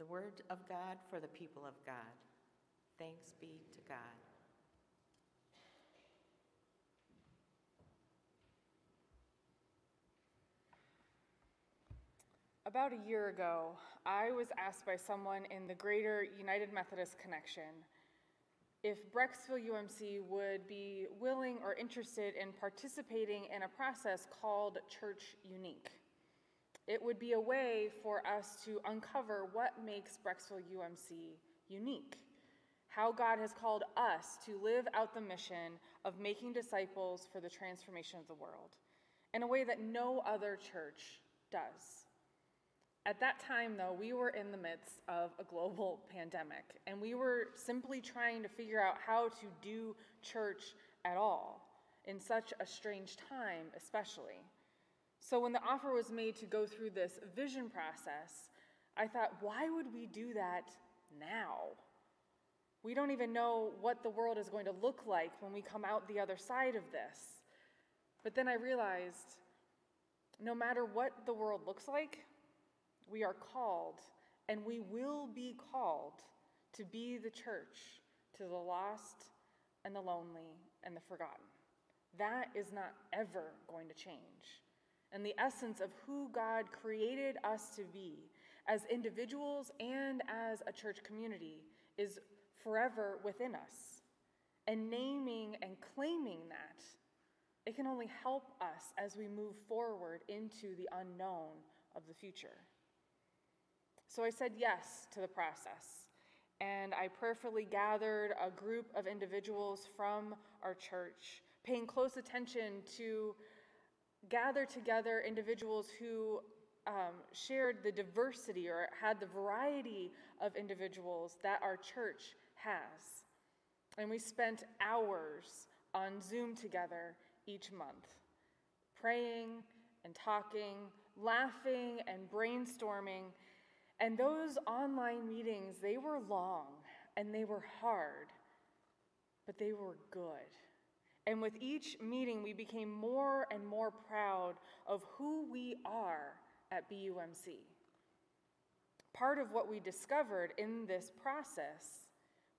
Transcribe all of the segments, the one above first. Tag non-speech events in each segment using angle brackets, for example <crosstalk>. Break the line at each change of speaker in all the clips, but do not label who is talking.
The word of God for the people of God. Thanks be to God.
About a year ago, I was asked by someone in the Greater United Methodist Connection if Brecksville UMC would be willing or interested in participating in a process called Church Unique. It would be a way for us to uncover what makes Brecksville UMC unique, how God has called us to live out the mission of making disciples for the transformation of the world in a way that no other church does. At that time, though, we were in the midst of a global pandemic, and we were simply trying to figure out how to do church at all in such a strange time, especially. So, when the offer was made to go through this vision process, I thought, why would we do that now? We don't even know what the world is going to look like when we come out the other side of this. But then I realized no matter what the world looks like, we are called, and we will be called to be the church to the lost and the lonely and the forgotten. That is not ever going to change. And the essence of who God created us to be as individuals and as a church community is forever within us. And naming and claiming that, it can only help us as we move forward into the unknown of the future. So I said yes to the process. And I prayerfully gathered a group of individuals from our church, paying close attention to gather together individuals who um, shared the diversity or had the variety of individuals that our church has. And we spent hours on Zoom together each month, praying and talking, laughing and brainstorming and those online meetings, they were long and they were hard, but they were good. And with each meeting, we became more and more proud of who we are at BUMC. Part of what we discovered in this process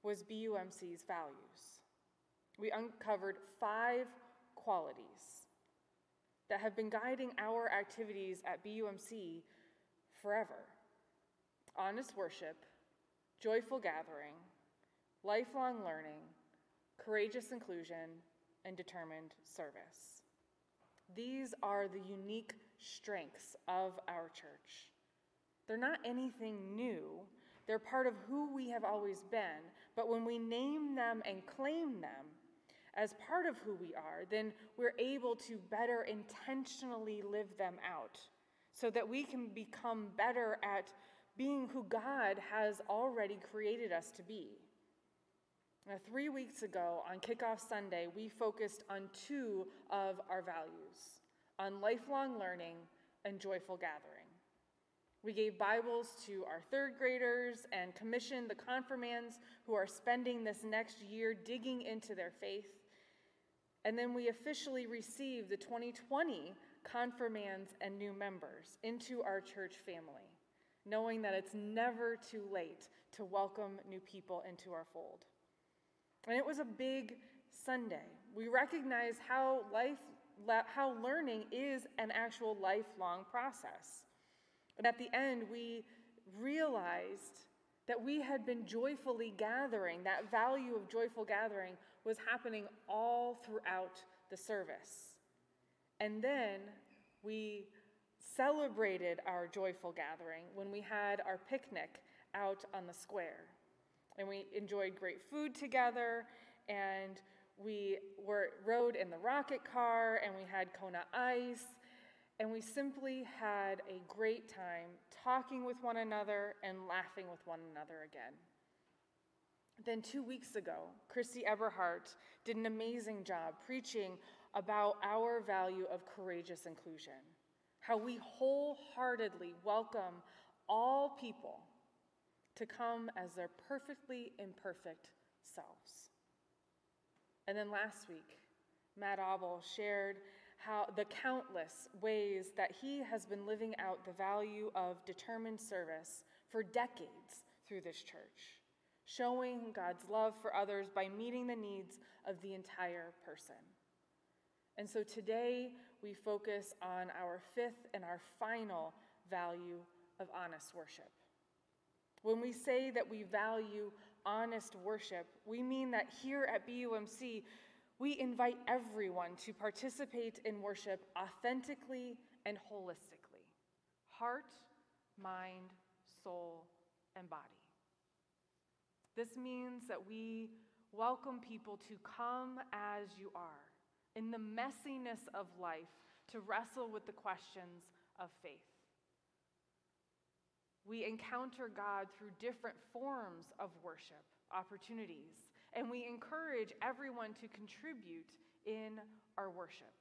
was BUMC's values. We uncovered five qualities that have been guiding our activities at BUMC forever honest worship, joyful gathering, lifelong learning, courageous inclusion, and determined service. These are the unique strengths of our church. They're not anything new, they're part of who we have always been. But when we name them and claim them as part of who we are, then we're able to better intentionally live them out so that we can become better at being who God has already created us to be. Now, three weeks ago on Kickoff Sunday, we focused on two of our values on lifelong learning and joyful gathering. We gave Bibles to our third graders and commissioned the confirmands who are spending this next year digging into their faith. And then we officially received the 2020 confirmands and new members into our church family knowing that it's never too late to welcome new people into our fold. And it was a big Sunday. We recognize how life how learning is an actual lifelong process. And at the end, we realized that we had been joyfully gathering, that value of joyful gathering was happening all throughout the service. And then we celebrated our joyful gathering when we had our picnic out on the square. And we enjoyed great food together, and we were, rode in the rocket car, and we had Kona ice. and we simply had a great time talking with one another and laughing with one another again. Then, two weeks ago, Christy Eberhardt did an amazing job preaching about our value of courageous inclusion, how we wholeheartedly welcome all people to come as their perfectly imperfect selves. And then last week, Matt Abel shared how the countless ways that he has been living out the value of determined service for decades through this church, showing God's love for others by meeting the needs of the entire person. And so today we focus on our fifth and our final value of honest worship. When we say that we value honest worship, we mean that here at BUMC, we invite everyone to participate in worship authentically and holistically heart, mind, soul, and body. This means that we welcome people to come as you are in the messiness of life to wrestle with the questions of faith. We encounter God through different forms of worship opportunities, and we encourage everyone to contribute in our worship.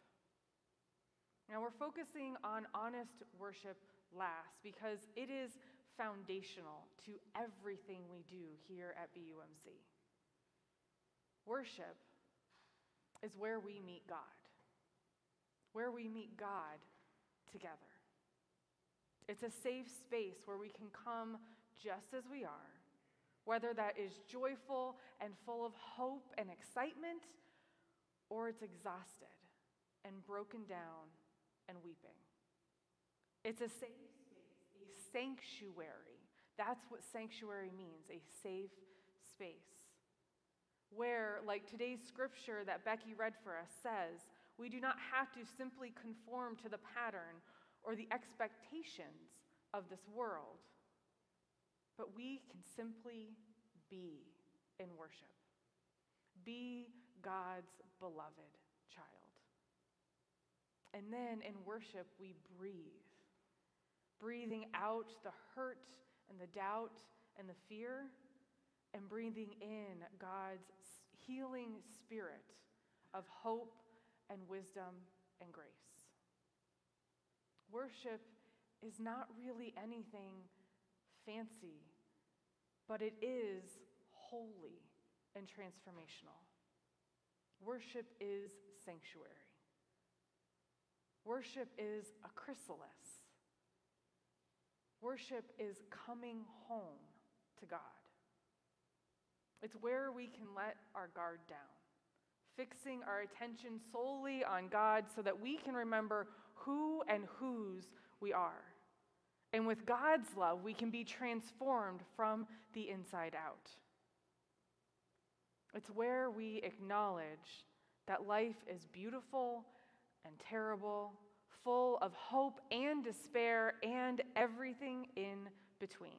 Now, we're focusing on honest worship last because it is foundational to everything we do here at BUMC. Worship is where we meet God, where we meet God together. It's a safe space where we can come just as we are, whether that is joyful and full of hope and excitement, or it's exhausted and broken down and weeping. It's a safe space, a sanctuary. That's what sanctuary means a safe space. Where, like today's scripture that Becky read for us says, we do not have to simply conform to the pattern or the expectations of this world, but we can simply be in worship. Be God's beloved child. And then in worship, we breathe, breathing out the hurt and the doubt and the fear, and breathing in God's healing spirit of hope and wisdom and grace. Worship is not really anything fancy, but it is holy and transformational. Worship is sanctuary. Worship is a chrysalis. Worship is coming home to God. It's where we can let our guard down, fixing our attention solely on God so that we can remember who and whose we are. And with God's love, we can be transformed from the inside out. It's where we acknowledge that life is beautiful and terrible, full of hope and despair, and everything in between.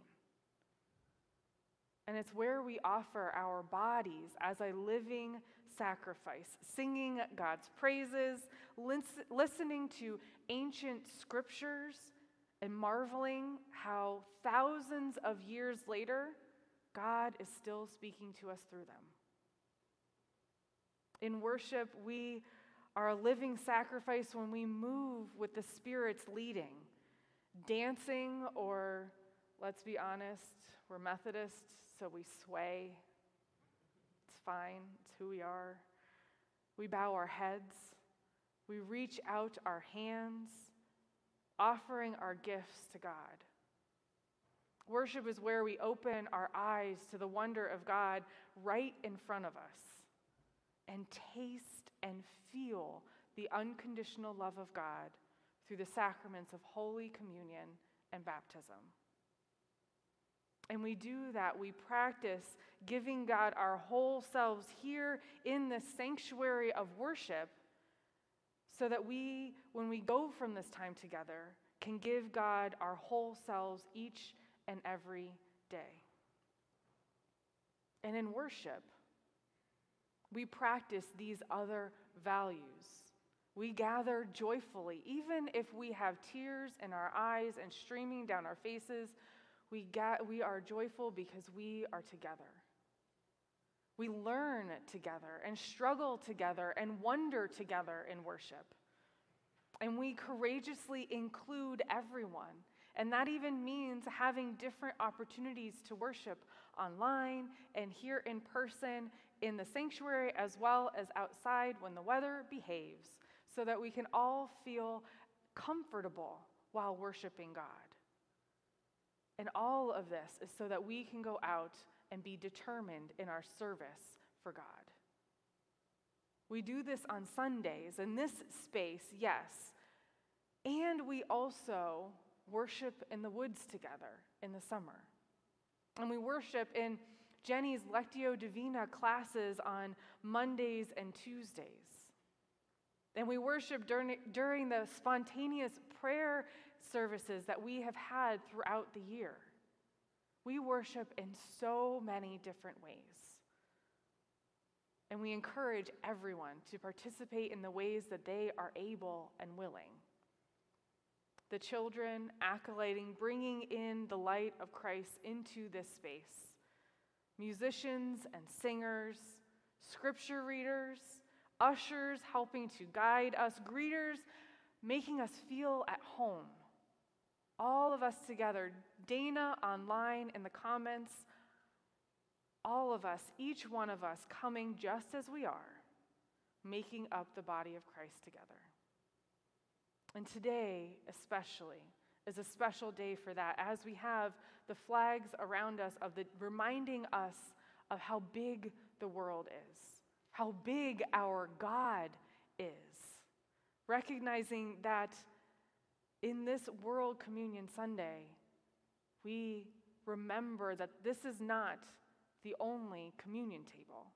And it's where we offer our bodies as a living sacrifice, singing God's praises, listening to ancient scriptures, and marveling how thousands of years later, God is still speaking to us through them. In worship, we are a living sacrifice when we move with the Spirit's leading, dancing, or let's be honest, we're Methodists, so we sway. It's fine, it's who we are. We bow our heads, we reach out our hands, offering our gifts to God. Worship is where we open our eyes to the wonder of God right in front of us and taste and feel the unconditional love of God through the sacraments of Holy Communion and baptism. And we do that, we practice giving God our whole selves here in the sanctuary of worship so that we, when we go from this time together, can give God our whole selves each and every day. And in worship, we practice these other values We gather joyfully, even if we have tears in our eyes and streaming down our faces. We, ga- we are joyful because we are together. We learn together and struggle together and wonder together in worship. And we courageously include everyone. And that even means having different opportunities to worship online and here in person in the sanctuary as well as outside when the weather behaves, so that we can all feel comfortable while worshiping God. And all of this is so that we can go out and be determined in our service for God. We do this on Sundays in this space, yes. And we also worship in the woods together in the summer. And we worship in Jenny's Lectio Divina classes on Mondays and Tuesdays. And we worship during, during the spontaneous prayer services that we have had throughout the year. We worship in so many different ways. And we encourage everyone to participate in the ways that they are able and willing. The children acolyting, bringing in the light of Christ into this space. Musicians and singers, scripture readers, ushers helping to guide us, greeters making us feel at home. All of us together, Dana online in the comments, all of us, each one of us coming just as we are, making up the body of Christ together. And today, especially, is a special day for that as we have the flags around us of the reminding us of how big the world is, how big our God is. Recognizing that in this World Communion Sunday, we remember that this is not the only communion table,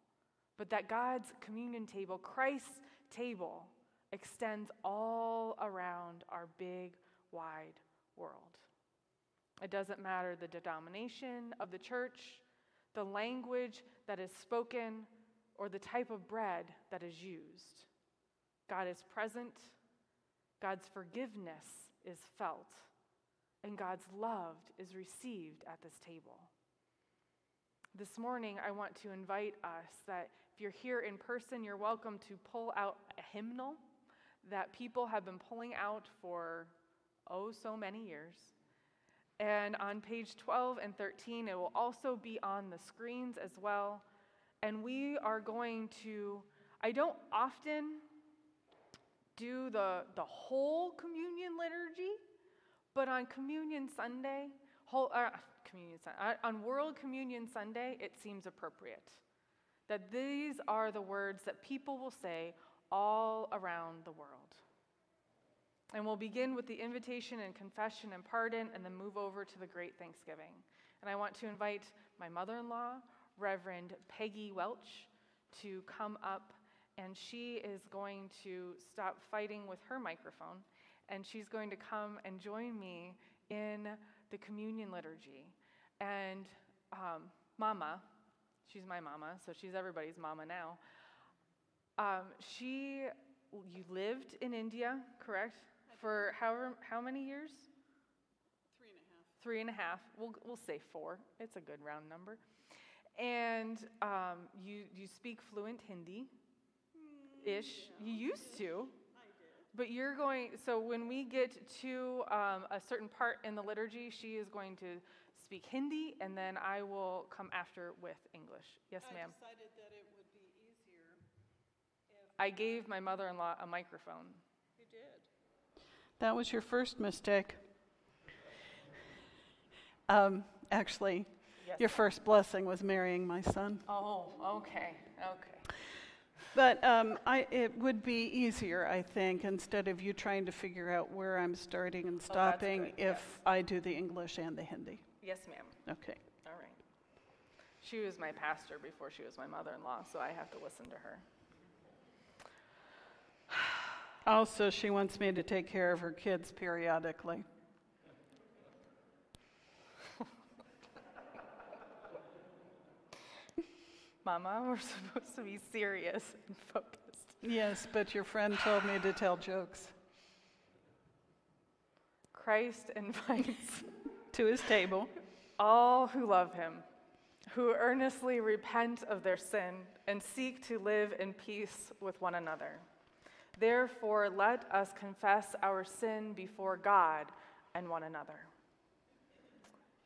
but that God's communion table, Christ's table, extends all around our big, wide world. It doesn't matter the denomination of the church, the language that is spoken, or the type of bread that is used. God is present, God's forgiveness is felt, and God's love is received at this table. This morning, I want to invite us that if you're here in person, you're welcome to pull out a hymnal that people have been pulling out for oh so many years. And on page 12 and 13, it will also be on the screens as well. And we are going to, I don't often do the, the whole communion liturgy, but on Communion Sunday, whole, uh, communion, uh, on World Communion Sunday, it seems appropriate that these are the words that people will say all around the world. And we'll begin with the invitation and confession and pardon, and then move over to the great Thanksgiving. And I want to invite my mother in law, Reverend Peggy Welch, to come up, and she is going to stop fighting with her microphone, and she's going to come and join me in the communion liturgy. And um, Mama, she's my mama, so she's everybody's mama now. Um, she, you lived in India, correct? For however, how many years?
Three and a half.
Three and a half. We'll, we'll say four. It's a good round number. And um, you, you speak fluent Hindi ish. You used to. But you're going, so when we get to um, a certain part in the liturgy, she is going to speak Hindi, and then I will come after with English. Yes, ma'am.
I decided that it would be easier if
I gave my mother in law a microphone.
you did.
That was your first mistake. Um, actually,
Yes.
your first blessing was marrying my son.
Oh, okay, okay.
But um, I, it would be easier, I think, instead of you trying to figure out where I'm starting and
Oh,
stopping,
good,
if
yes.
I do the English and the Hindi.
Yes, ma'am.
Okay.
All right. She was my pastor before she was my mother in law, so I have to listen to her. <sighs>
Also, she wants me to take care of her kids periodically.
Mama, <laughs> we're supposed to be serious and focused.
Yes, but your friend told me to tell jokes
Christ invites
to his table.
all who love him, who earnestly repent of their sin and seek to live in peace with one another. Therefore, let us confess our sin before God and one another.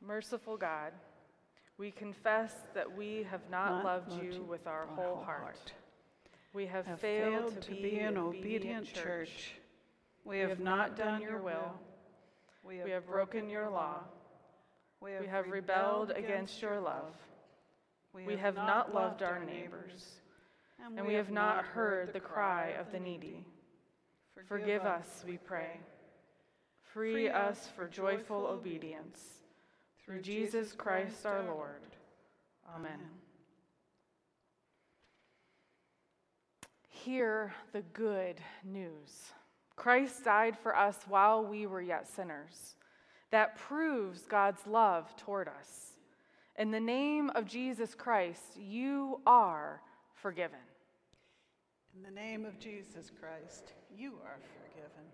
Merciful God, we confess that we have not, loved you with our whole heart. We have,
Have
failed, to be an obedient church.
We have not done your will.
We have broken your law. We have rebelled against your love. We have not loved our neighbors. And we have not heard the cry of the needy. Forgive us, we pray. Free us for joyful obedience. Through Jesus Christ our Lord. Amen. Hear the good news. Christ died for us while we were yet sinners. That proves God's love toward us. In the name of Jesus Christ, you are forgiven.
In the name of Jesus Christ, you are forgiven.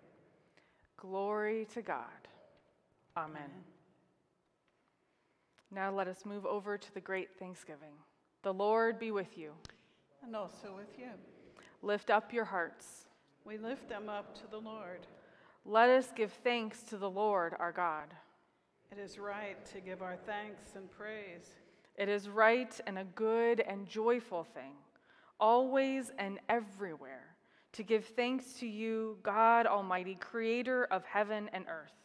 Glory to God. Amen. Now let us move over to the great Thanksgiving. The Lord be with you.
And also with you.
Lift up your hearts.
We lift them up to the Lord.
Let us give thanks to the Lord our God.
It is right to give our thanks and praise.
It is right and a good and joyful thing, always and everywhere, to give thanks to you, God Almighty, creator of heaven and earth.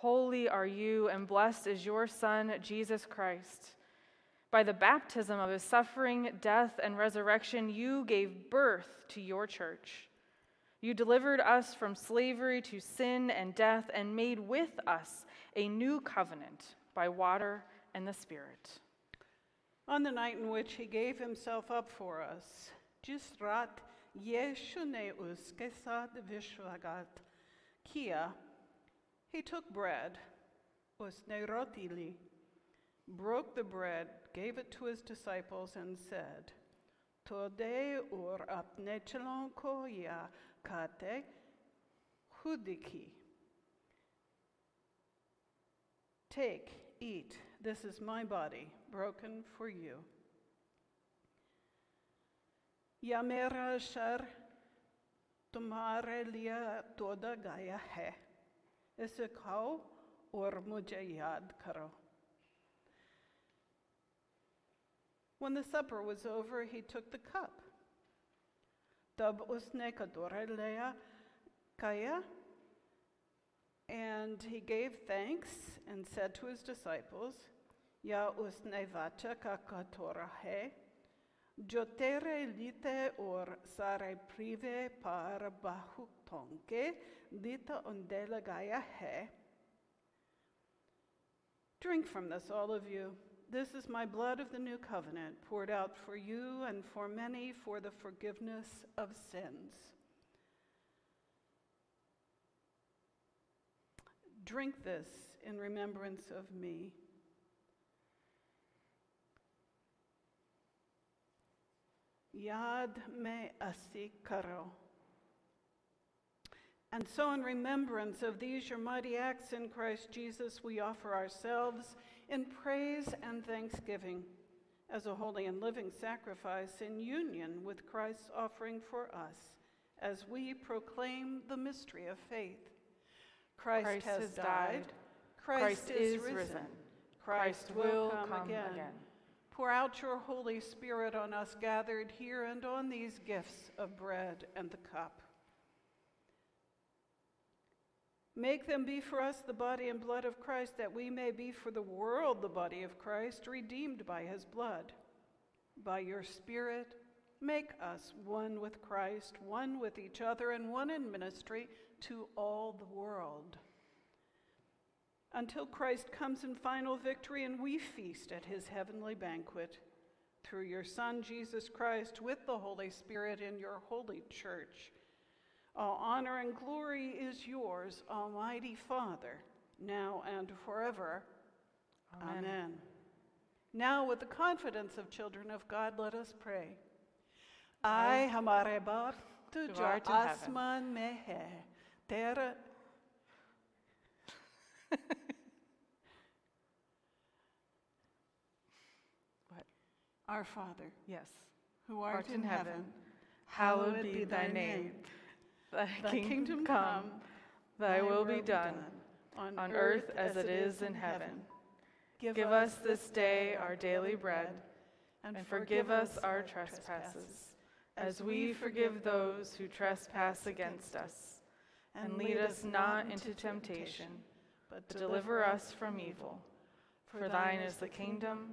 Holy are you, and blessed is your Son, Jesus Christ. By the baptism of his suffering, death, and resurrection, you gave birth to your church. You delivered us from slavery to sin and death and made with us a new covenant by water and the Spirit.
On the night in which he gave himself up for us, Jisrat Yeshuneus Kesad Vishwagat Kia, he took bread, osnerotili, broke the bread, gave it to his disciples, and said, Tode ur apnechelon koya kate hudiki. Take, eat, this is my body, broken for you. Yamera shar tomare lia toda gaya he." इसे खाओ और मुझे याद करो When the supper was over, he took the cup. तब उसने कटोरा लिया खाया and he gave thanks and said to his disciples, या उसने वाचा का कटोरा है Jotere lite or sare prive par bahutonke dita ondela gaya he. Drink from this, all of you. This is my blood of the new covenant, poured out for you and for many for the forgiveness of sins. Drink this in remembrance of me. Yad me asi karo. And so, in remembrance of these your mighty acts in Christ Jesus, we offer ourselves in praise and thanksgiving as a holy and living sacrifice in union with Christ's offering for us as we proclaim the mystery of faith. Christ,
Christ
has, died,
died.
Christ,
Christ
is,
is
risen,
risen.
Christ,
Christ
will
will
come,
come
again.
again.
Pour out your Holy Spirit on us gathered here and on these gifts of bread and the cup. Make them be for us the body and blood of Christ, that we may be for the world the body of Christ, redeemed by his blood. By your Spirit, Make us one with Christ, one with each other, and one in ministry to all the world. Until Christ comes in final victory and we feast at his heavenly banquet, through your Son, Jesus Christ, with the Holy Spirit in your holy church. All honor and glory is yours, Almighty Father, now and forever.
Amen.
Amen. Now, with the confidence of children of God, let us pray. I hamare bar tu
art
asman mehe, tera. <laughs>
What?
Our Father,
Yes.
who art,
Art
in
in
heaven,
heaven, Hallowed be thy name. Thy
Thy
kingdom come, thy will be done, on earth as it is in heaven. Give us this day our daily bread, and forgive us our trespasses, as we forgive those who trespass against us. And lead us not into temptation, but deliver us from evil. For thine is the kingdom,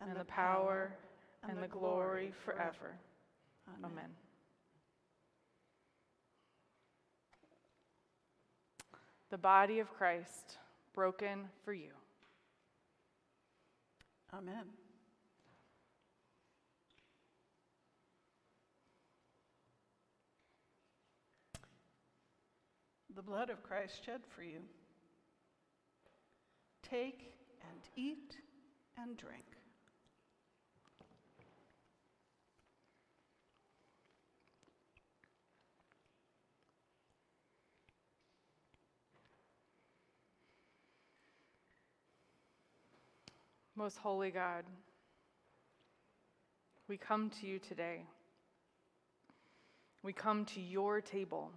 and the power, and the glory forever. Amen. The body of Christ, broken for you.
Amen. The blood of Christ shed for you. Take and eat and drink.
Most holy God, we come to you today. We come to your table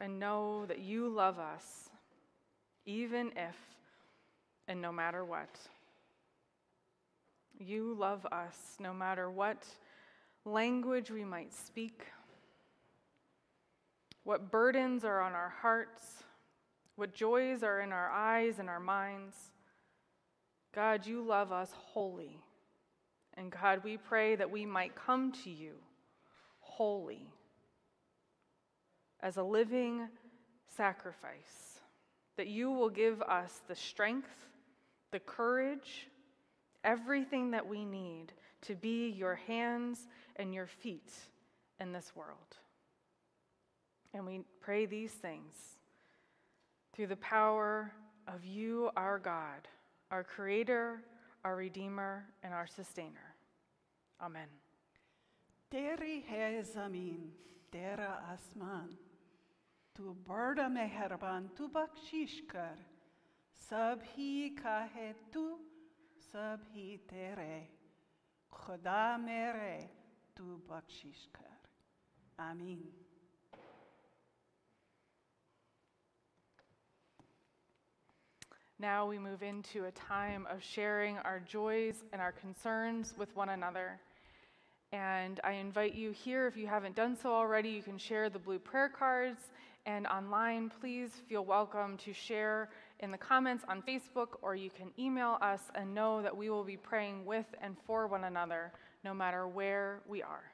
and know that you love us, even if and no matter what. You love us no matter what language we might speak, what burdens are on our hearts, what joys are in our eyes and our minds. God, you love us wholly. And God, we pray that we might come to you holy as a living sacrifice, that you will give us the strength, the courage, everything that we need to be your hands and your feet in this world. And we pray these things through the power of you, our God, our Creator, our Redeemer, and our Sustainer. Amen.
Teri hai zamin, tera Tu barda meherban, kar. Sab hi kahe tu, sab hi tere. Khuda mere, tu bakshish kar. Amin.
Now we move into a time of sharing our joys and our concerns with one another. And I invite you here, if you haven't done so already, you can share the blue prayer cards. And online, please feel welcome to share in the comments on Facebook, or you can email us and know that we will be praying with and for one another, no matter where we are.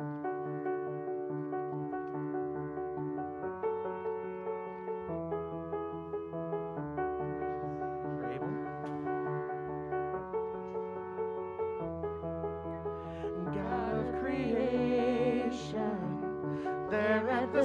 Able?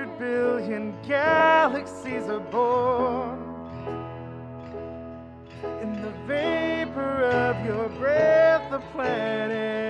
hundred billion galaxies are born. In the vapor of your breath, the planets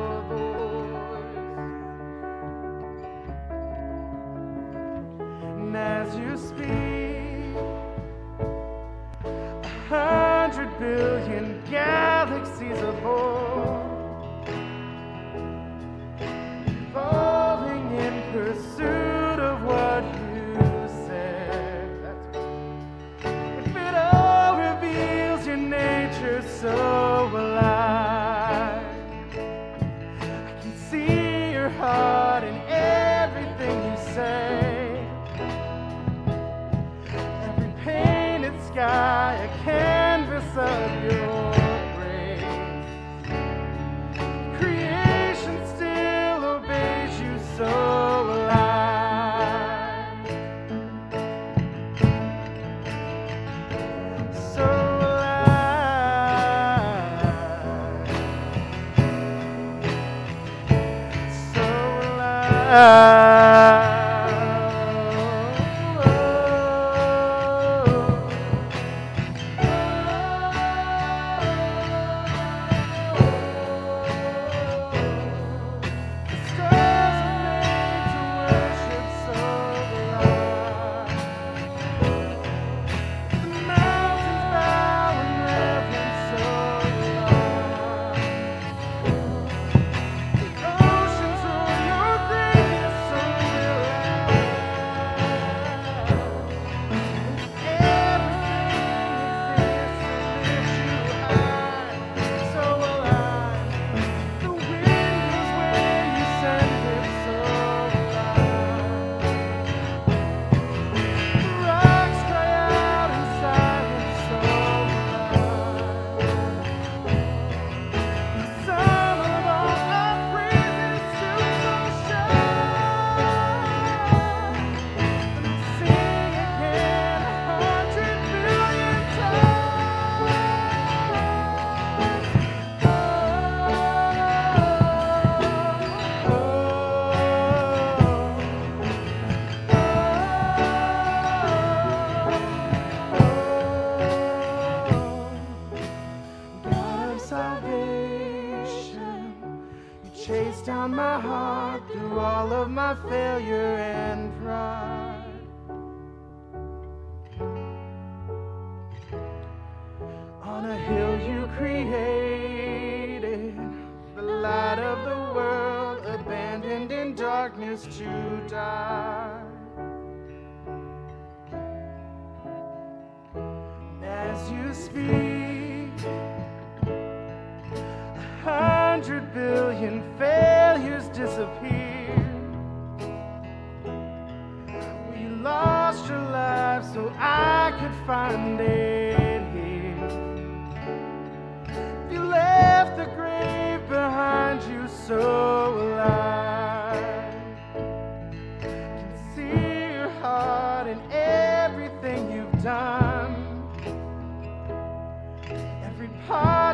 uh,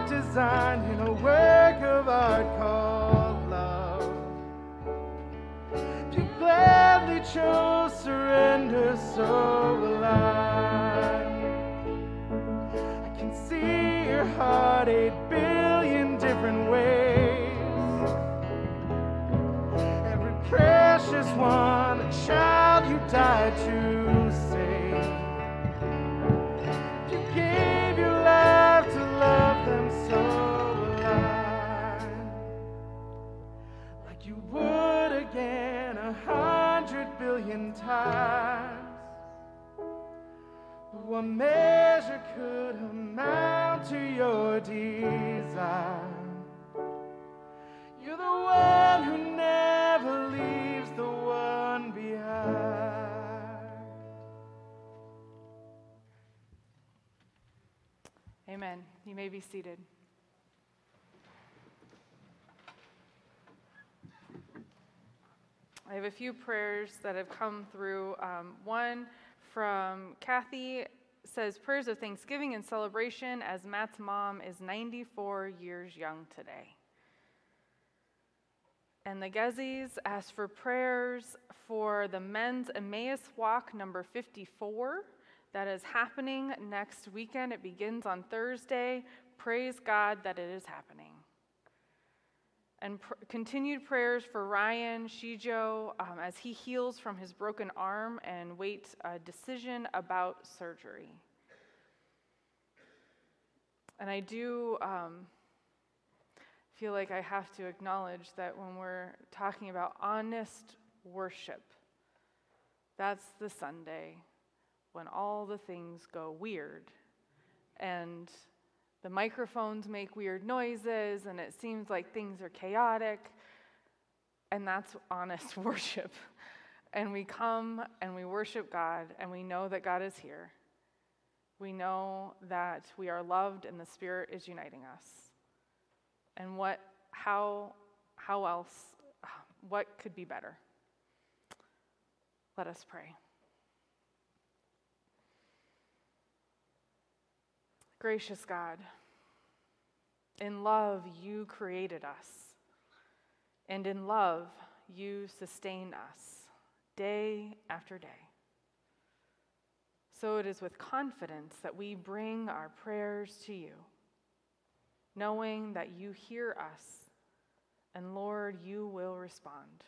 design in a work of art called love. You gladly chose surrender, so will I. I can see your heartache. times. What measure could amount to your desire? You're the one who never leaves the one behind.
Amen. You may be seated. I have a few prayers that have come through. Um, one from Kathy says prayers of thanksgiving and celebration as Matt's mom is 94 years young today. And the Gezzies asked for prayers for the men's Emmaus Walk number 54 that is happening next weekend. It begins on Thursday. Praise God that it is happening. And pr- continued prayers for Ryan Shijo um, as he heals from his broken arm and waits a decision about surgery. And I do um, feel like I have to acknowledge that when we're talking about honest worship, that's the Sunday when all the things go weird and the microphones make weird noises and it seems like things are chaotic. And that's honest <laughs> worship. And we come and we worship God and we know that God is here. We know that we are loved and the Spirit is uniting us. And what, how, how else, what could be better? Let us pray. Gracious God, in love you created us, and in love you sustain us day after day. So it is with confidence that we bring our prayers to you, knowing that you hear us, and Lord, you will respond.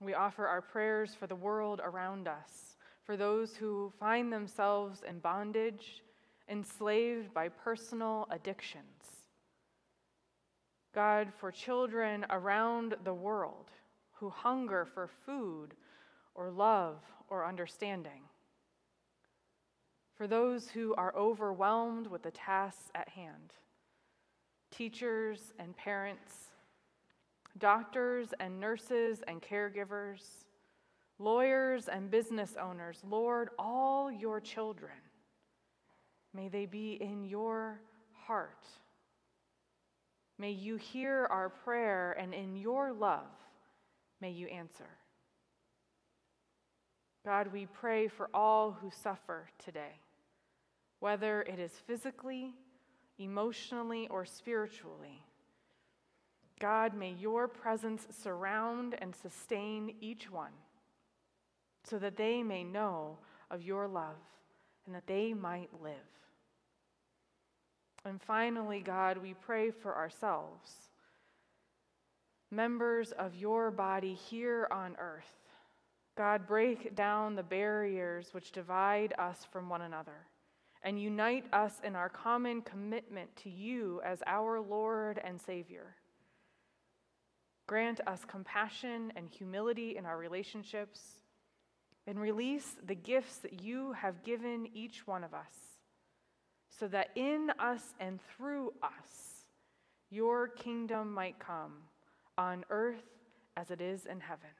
We offer our prayers for the world around us for those who find themselves in bondage, enslaved by personal addictions. God, for children around the world who hunger for food or love or understanding. For those who are overwhelmed with the tasks at hand, teachers and parents, doctors and nurses and caregivers lawyers and business owners, Lord, all your children, may they be in your heart. May you hear our prayer, and in your love, may you answer. God, we pray for all who suffer today, whether it is physically, emotionally, or spiritually. God, may your presence surround and sustain each one so that they may know of your love and that they might live. And finally, God, we pray for ourselves, members of your body here on earth. God, break down the barriers which divide us from one another and unite us in our common commitment to you as our Lord and Savior. Grant us compassion and humility in our relationships and release the gifts that you have given each one of us, so that in us and through us, your kingdom might come on earth as it is in heaven.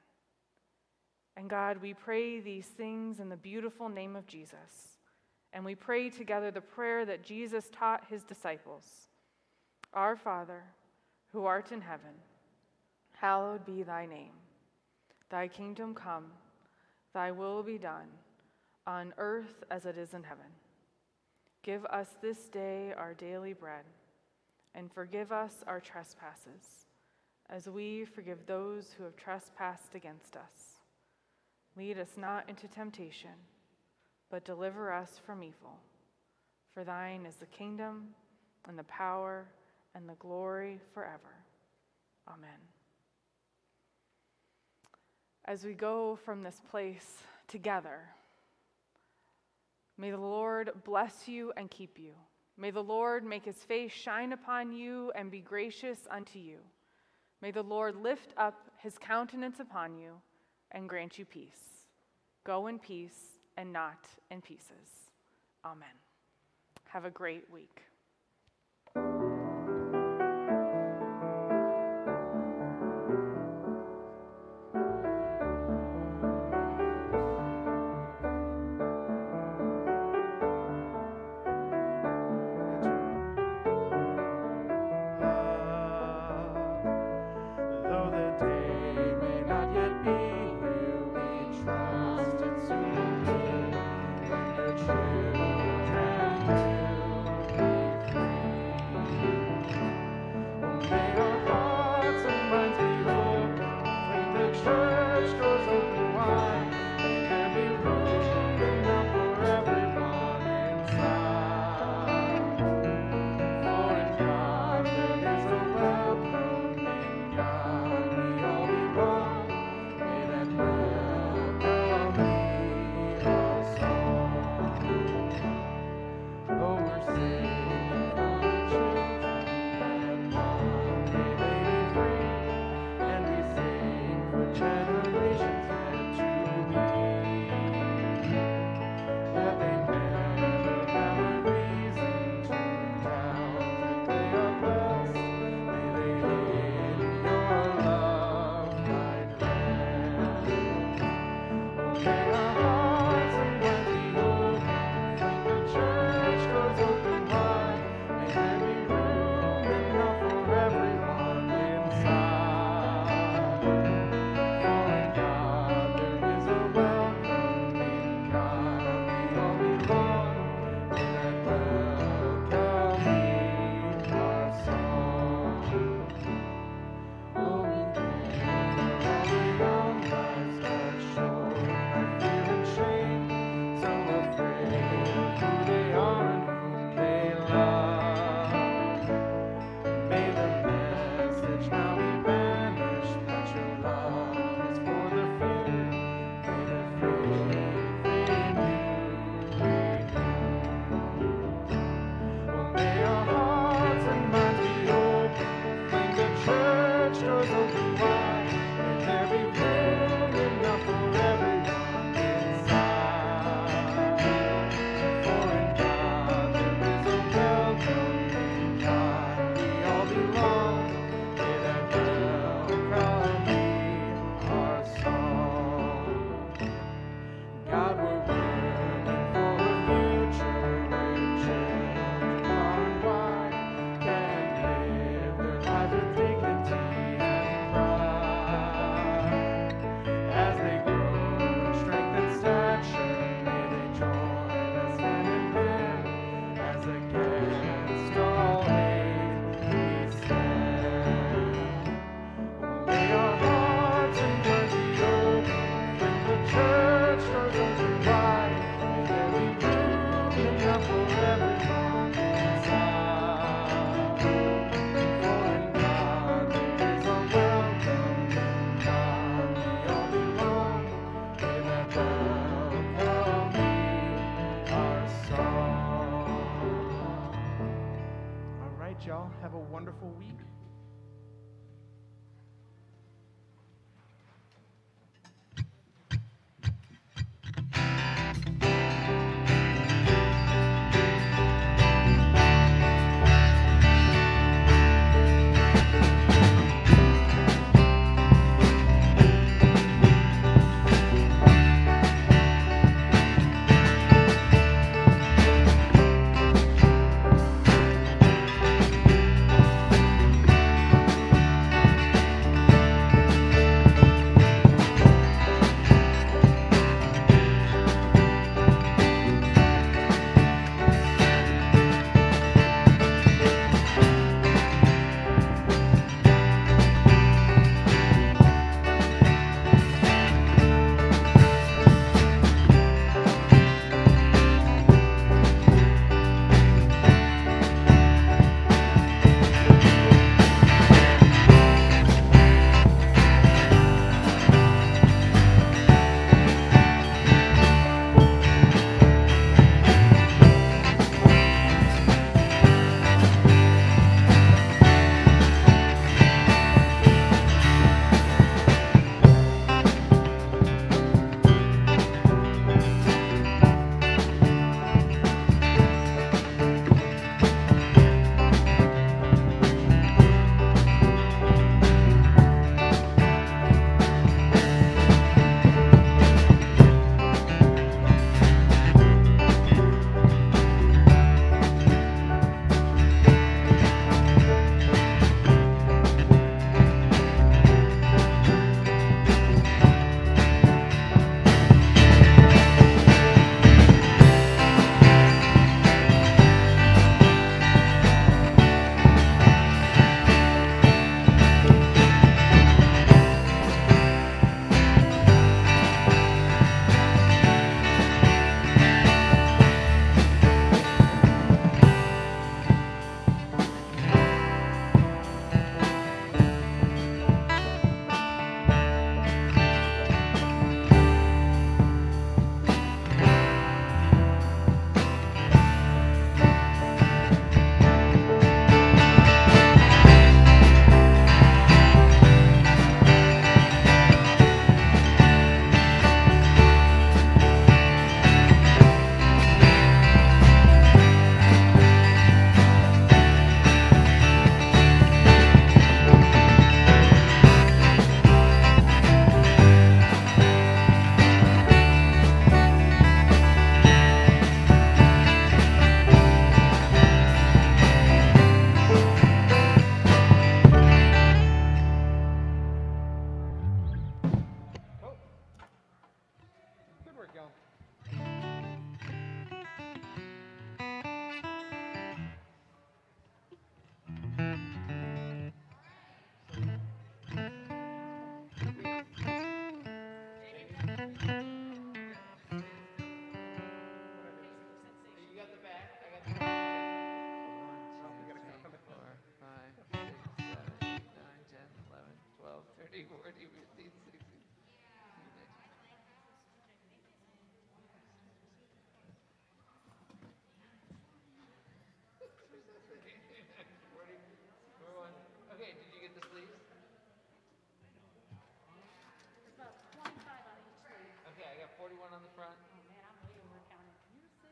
And God, we pray these things in the beautiful name of Jesus. And we pray together the prayer that Jesus taught his disciples Our Father, who art in heaven, hallowed be thy name. Thy kingdom come. Thy will be done, on earth as it is in heaven. Give us this day our daily bread, and forgive us our trespasses, as we forgive those who have trespassed against us. Lead us not into temptation, but deliver us from evil. For thine is the kingdom, and the power, and the glory forever. Amen as we go from this place together. May the Lord bless you and keep you. May the Lord make his face shine upon you and be gracious unto you. May the Lord lift up his countenance upon you and grant you peace. Go in peace
and not in pieces. Amen. Have a great week.
Y'all. Have a wonderful week.